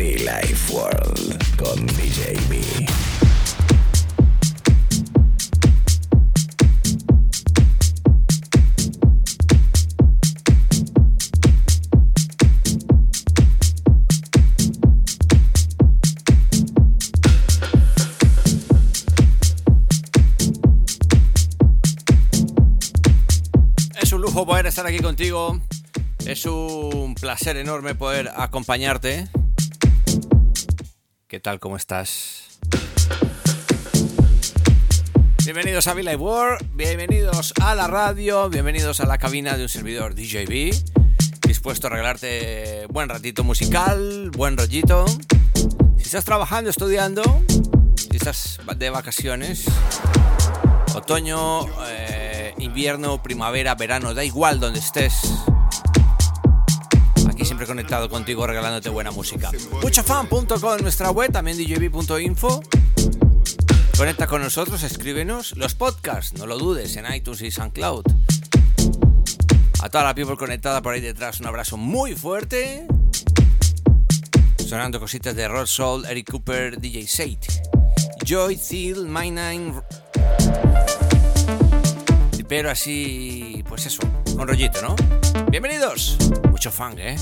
Be Life World con DJ B. Poder estar aquí contigo. Es un placer enorme poder acompañarte. ¿Qué tal? ¿Cómo estás? Bienvenidos a Villa World, bienvenidos a la radio, bienvenidos a la cabina de un servidor DJB. Dispuesto a regalarte buen ratito musical, buen rollito. Si estás trabajando, estudiando, si estás de vacaciones, otoño, eh, invierno, primavera, verano, da igual donde estés. Siempre conectado contigo regalándote buena música. Muchofan.com, nuestra web, también djb.info. Conecta con nosotros, escríbenos los podcasts, no lo dudes, en iTunes y SoundCloud. A toda la people conectada por ahí detrás, un abrazo muy fuerte. Sonando cositas de Rod Soul, Eric Cooper, DJ Sate, Joy Thiel, My Nine. Pero así, pues eso, con rollito, ¿no? Bienvenidos. Mucho fan, ¿eh?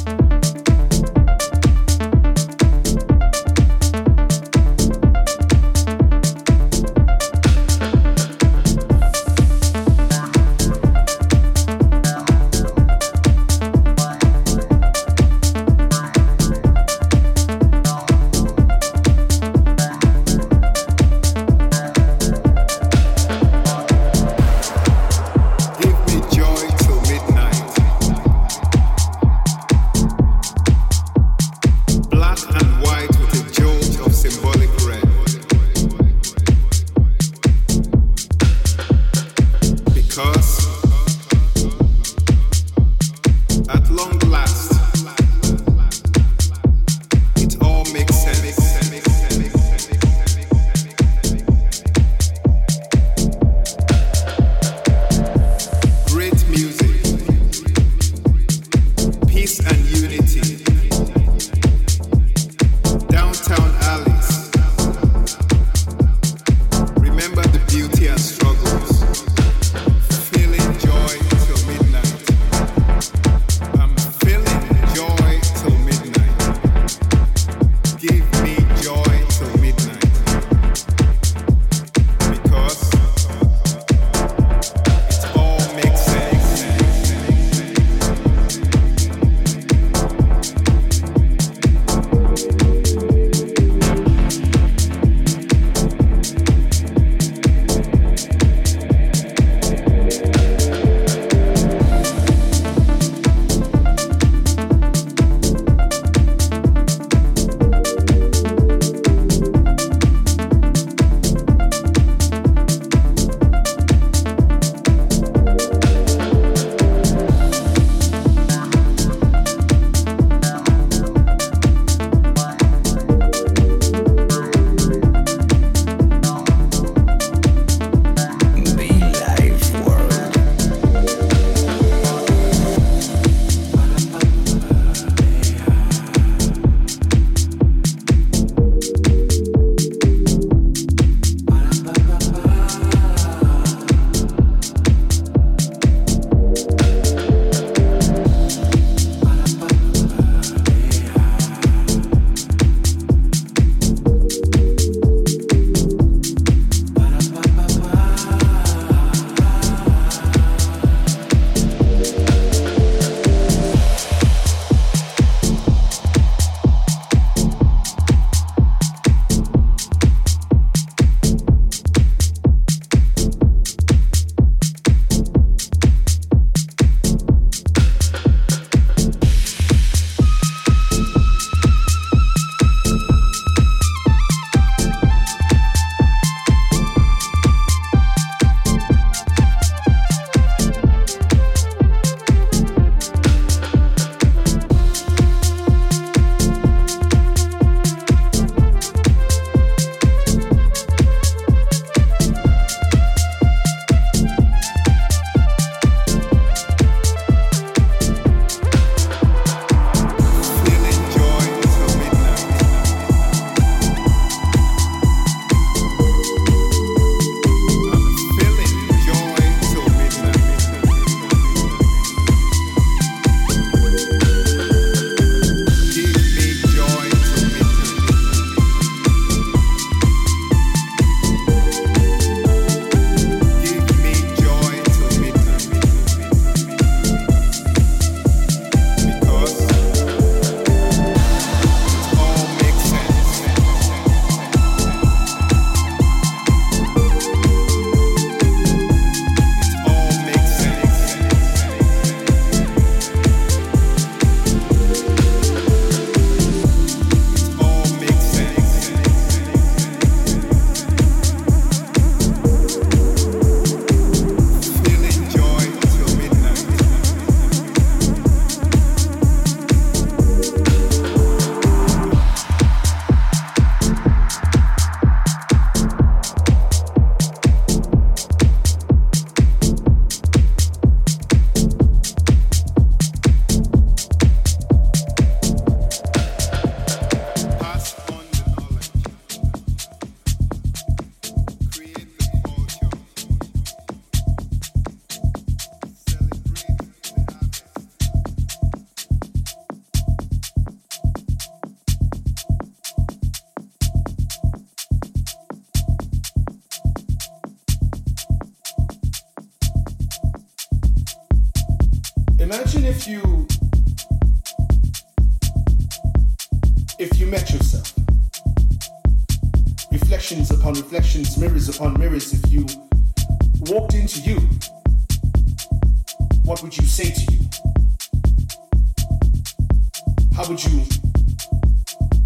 How would you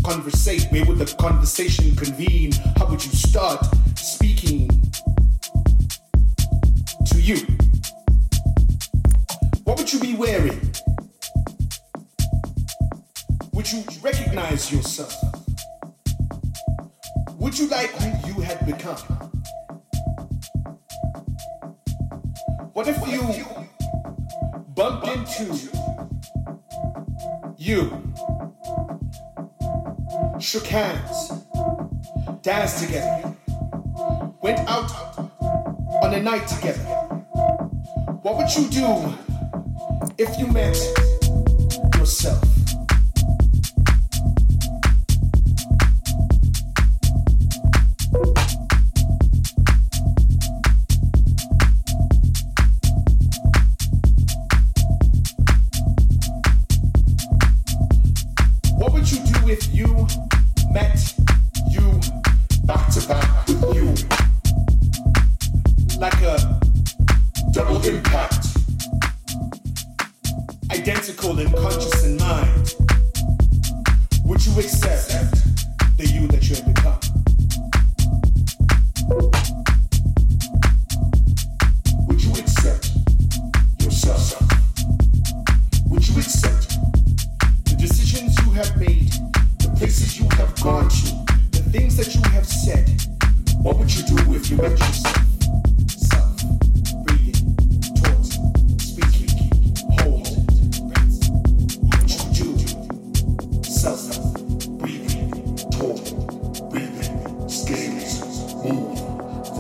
conversate? Where would the conversation convene? How would you start speaking to you? What would you be wearing? Would you recognize yourself? Would you like who you had become? What if you bumped into you, shook hands, danced together, went out on a night together? What would you do if you met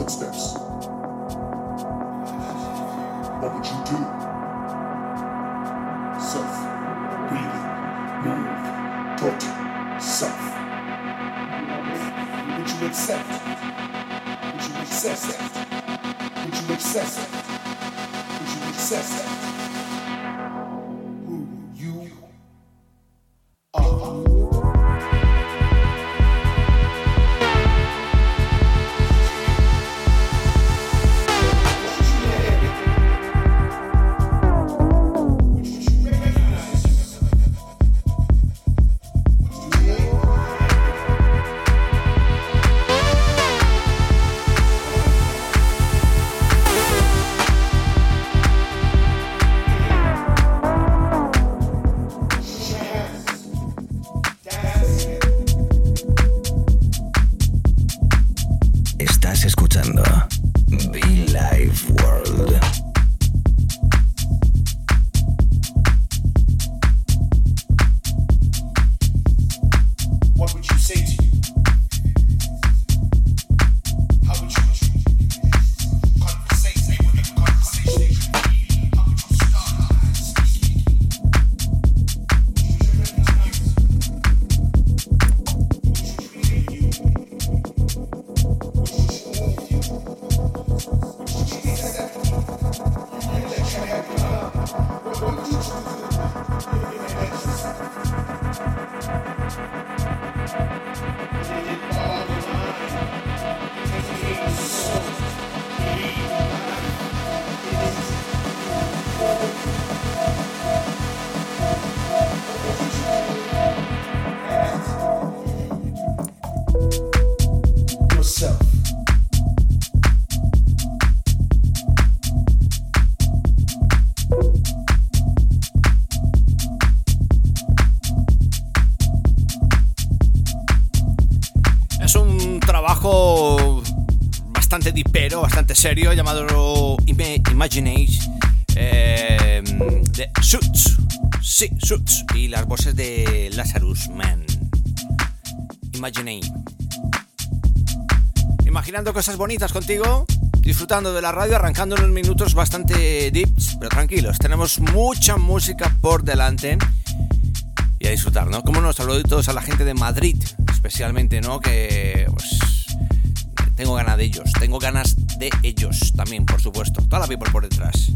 footsteps. What would you do? self, breathing, move, thought, self. Would you accept? Would you accept? Would you accept? Would you accept who bastante serio, llamado Ima- Imaginage eh, de Suits. Sí, Suits. Y las voces de Lazarus Man. Imaginate. Imaginando cosas bonitas contigo, disfrutando de la radio, arrancando unos minutos bastante deeps, pero tranquilos. Tenemos mucha música por delante y a disfrutar, ¿no? Como nos saluditos a la gente de Madrid, especialmente, ¿no? Que pues tengo ganas de ellos, tengo ganas de ellos también, por supuesto. Toda la people por detrás.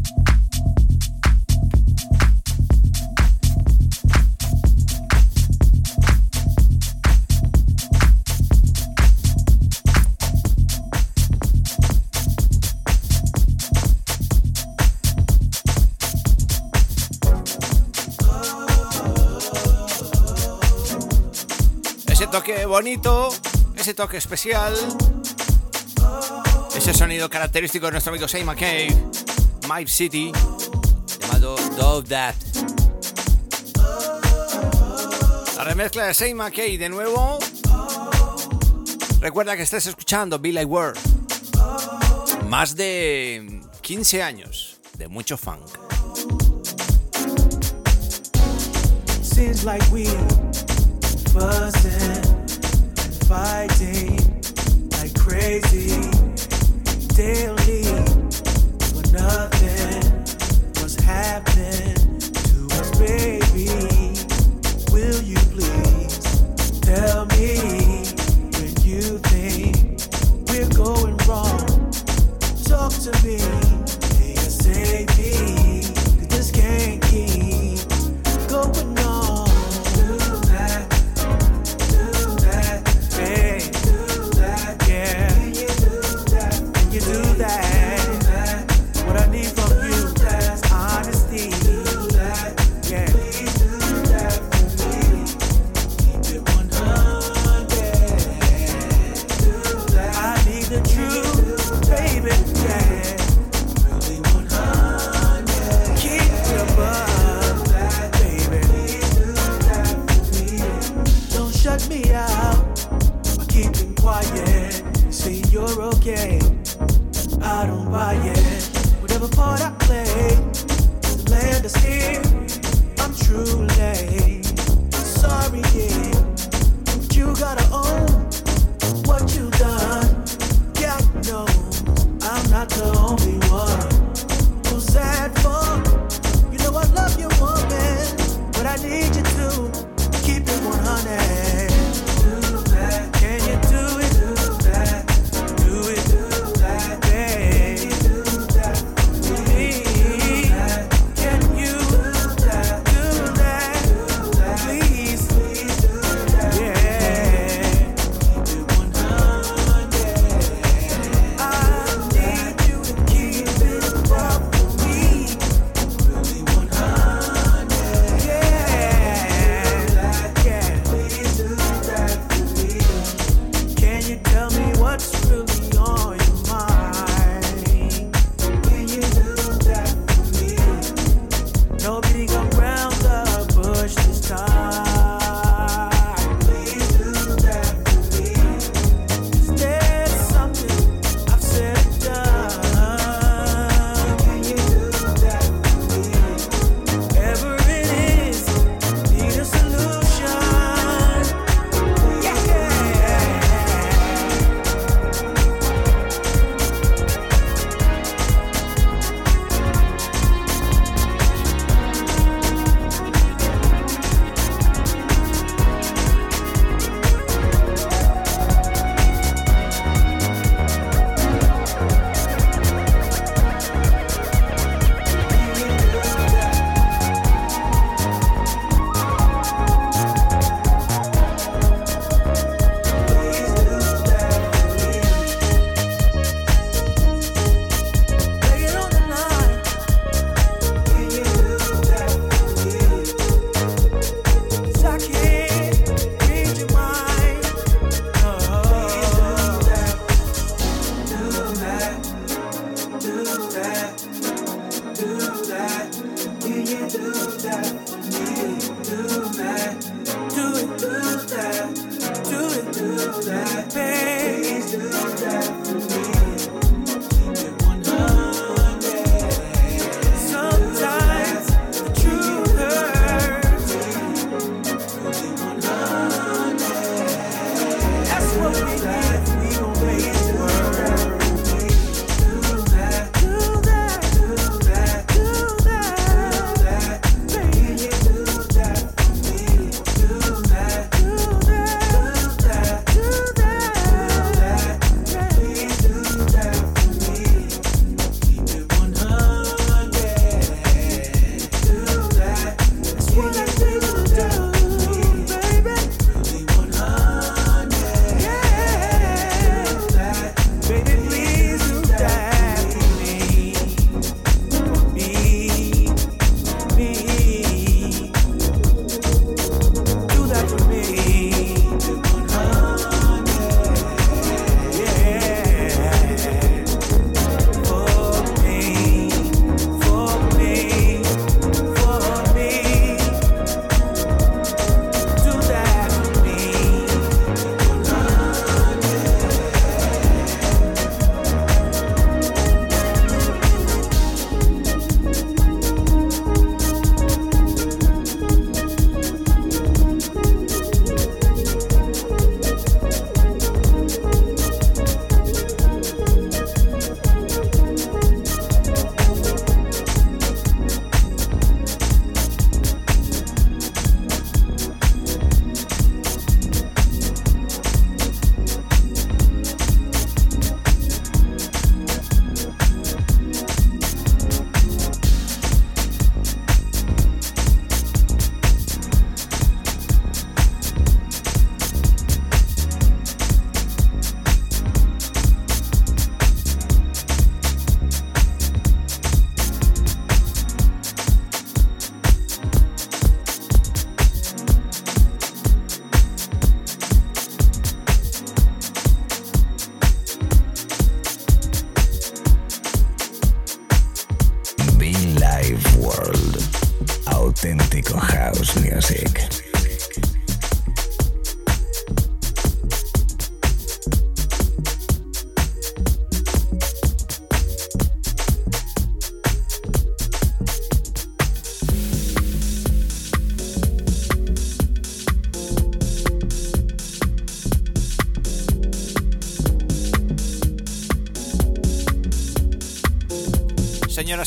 ese toque bonito, ese toque especial, ese sonido característico de nuestro amigo Say McCabe, My City, llamado Dove That. La remezcla de Say McCabe de nuevo. Recuerda que estás escuchando Be Like World. Más de 15 años de mucho funk. still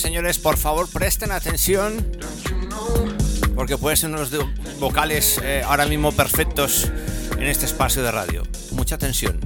Señores, por favor presten atención porque puede ser uno de los vocales eh, ahora mismo perfectos en este espacio de radio. Mucha atención,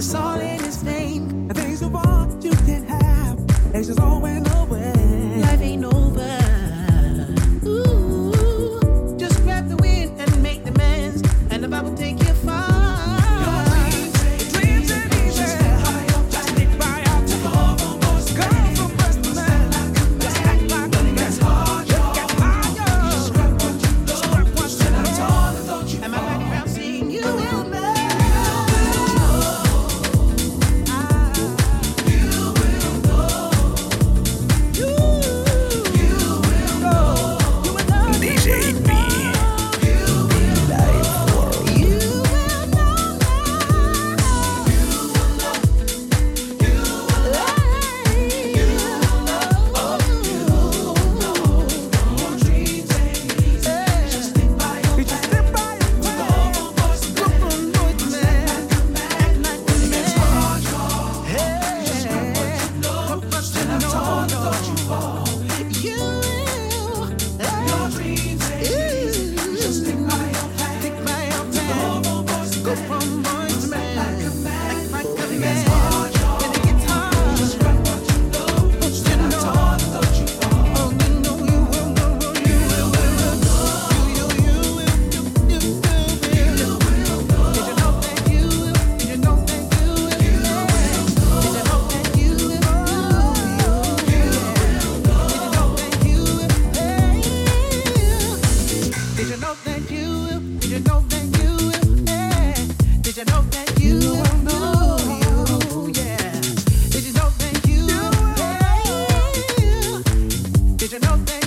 the solid Nothing.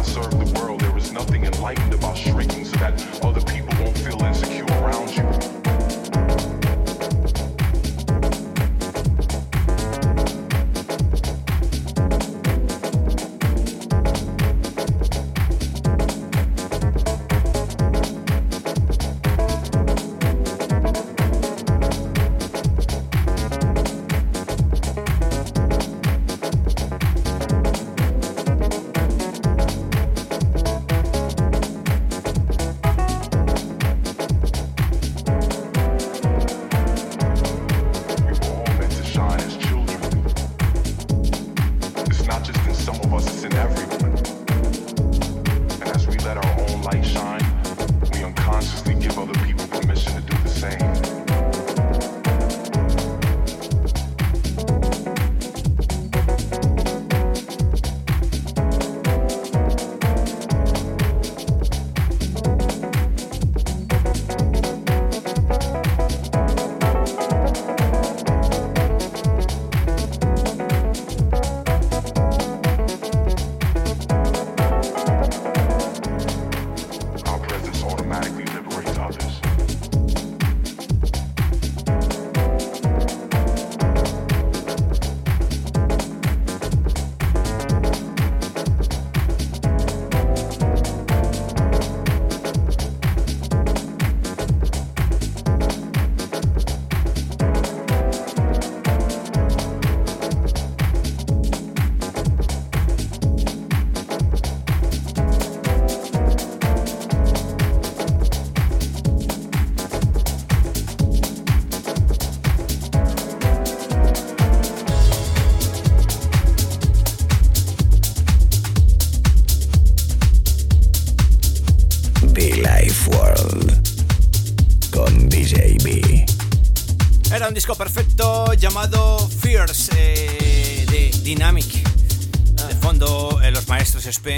I serve the world, There is nothing enlightened about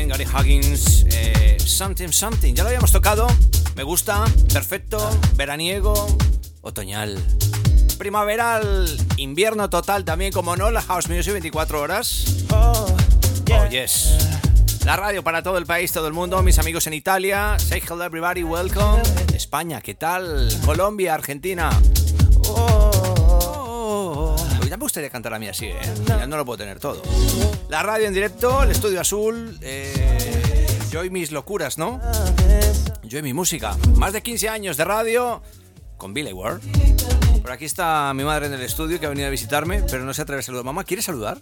Gary Huggins, eh, Something Something. Ya lo habíamos tocado, me gusta, perfecto, veraniego, otoñal, primaveral, invierno total también, como no, la House Music 24 horas. Oh, oh, yes. La radio para todo el país, todo el mundo, mis amigos en Italia, say hello everybody, welcome. España, ¿qué tal? Colombia, Argentina. Gustaría cantar a mí así, ¿eh? Ya no lo puedo tener todo. La radio en directo, el estudio azul, eh, yo y mis locuras, ¿no? Yo y mi música. Más de 15 años de radio con Billy Ward. Por aquí está mi madre en el estudio que ha venido a visitarme, pero no se atreve a saludar. Mamá, ¿quieres saludar?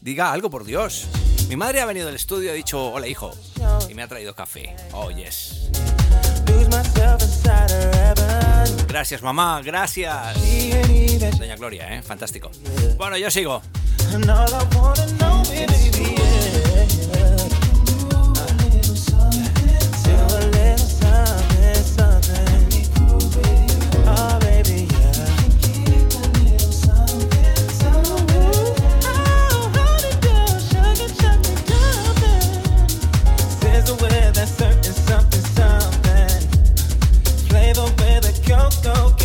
Diga algo, por Dios. Mi madre ha venido del estudio ha dicho, hola hijo, y me ha traído café. Oh, yes. Gracias, mamá, gracias. Doña Gloria, ¿eh? Fantástico. Bueno, yo sigo. go, go.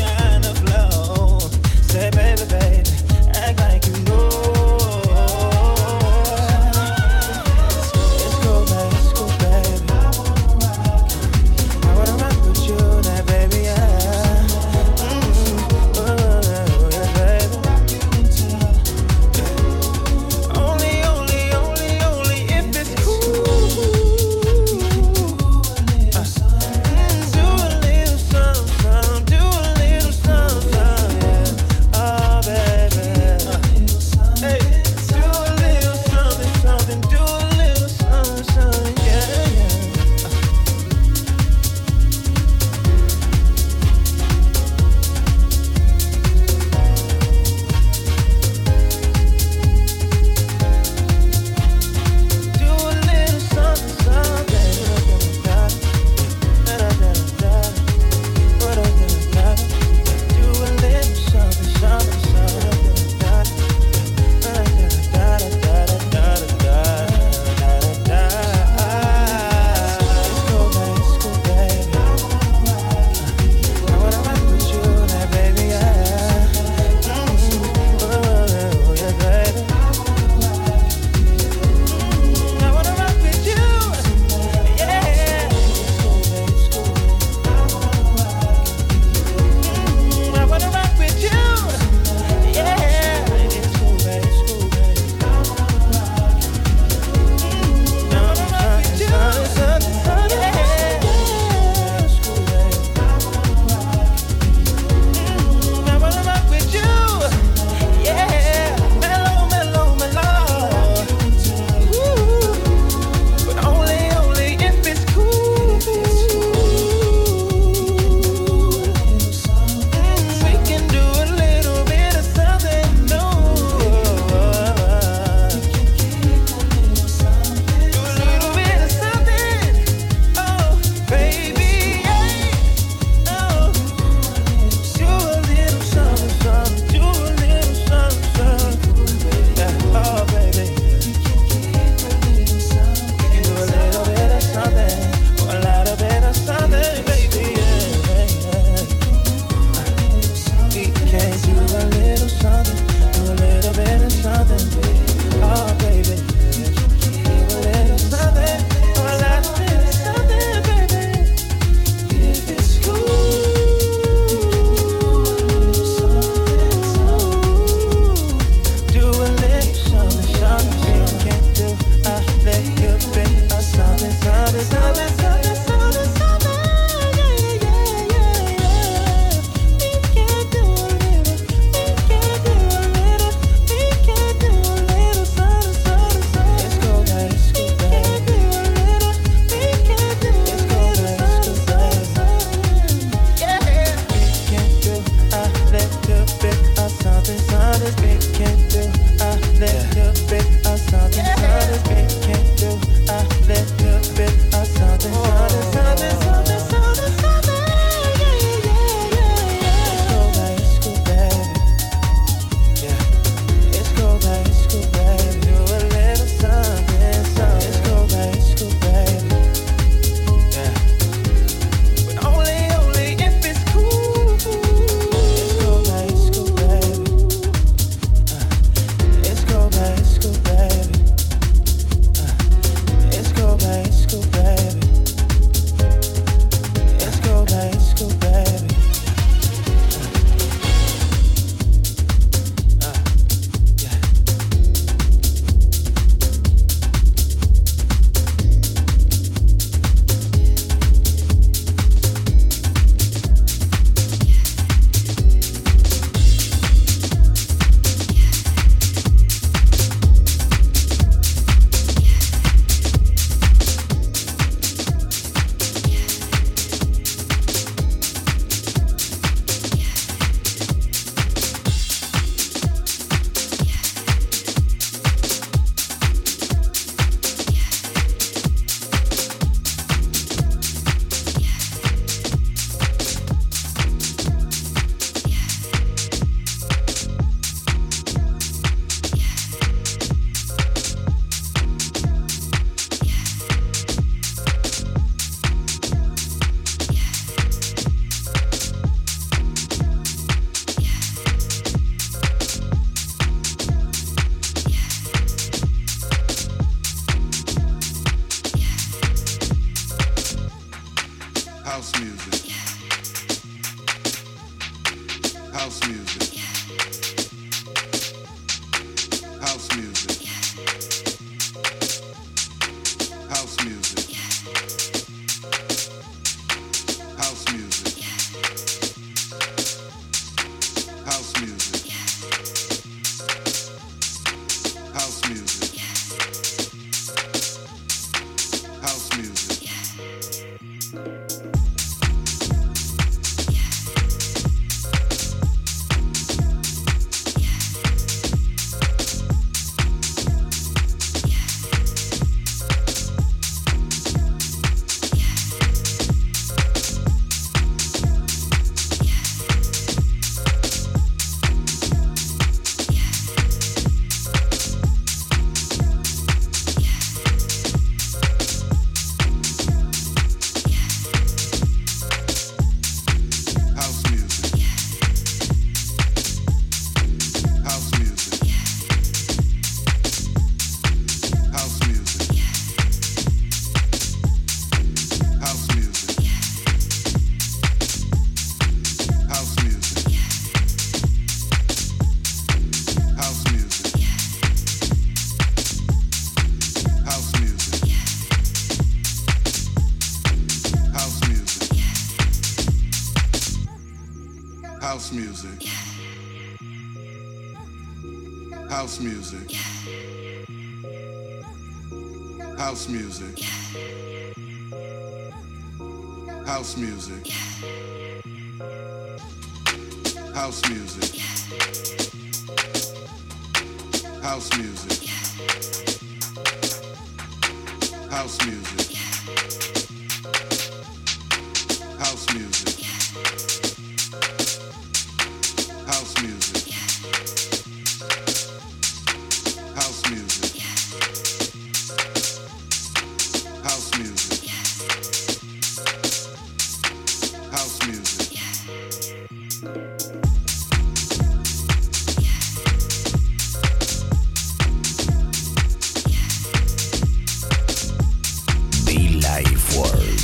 Life World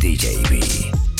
DJB.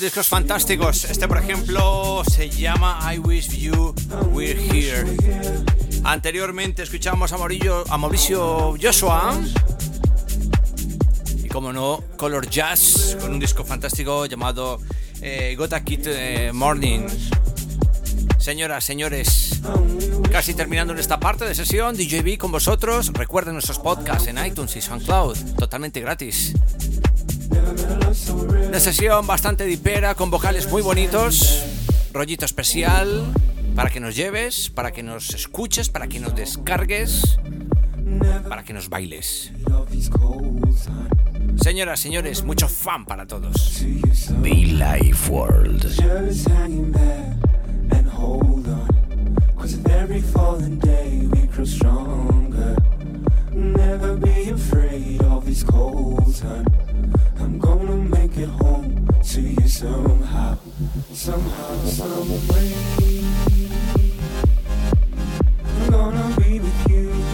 Discos fantásticos. Este, por ejemplo, se llama I Wish You Were Here. Anteriormente escuchamos a a Mauricio Joshua. Y como no, Color Jazz, con un disco fantástico llamado eh, Gota Kit eh, Morning. Señoras, señores, casi terminando en esta parte de sesión, DJB con vosotros. Recuerden nuestros podcasts en iTunes y SoundCloud, totalmente gratis. Una sesión bastante dipera, con vocales muy bonitos, rollito especial, para que nos lleves, para que nos escuches, para que nos descargues, para que nos bailes. Señoras, señores, mucho fan para todos. Be Life World. Never be afraid of these cold times. I'm gonna make it home to you somehow, somehow, some way. I'm gonna be with you.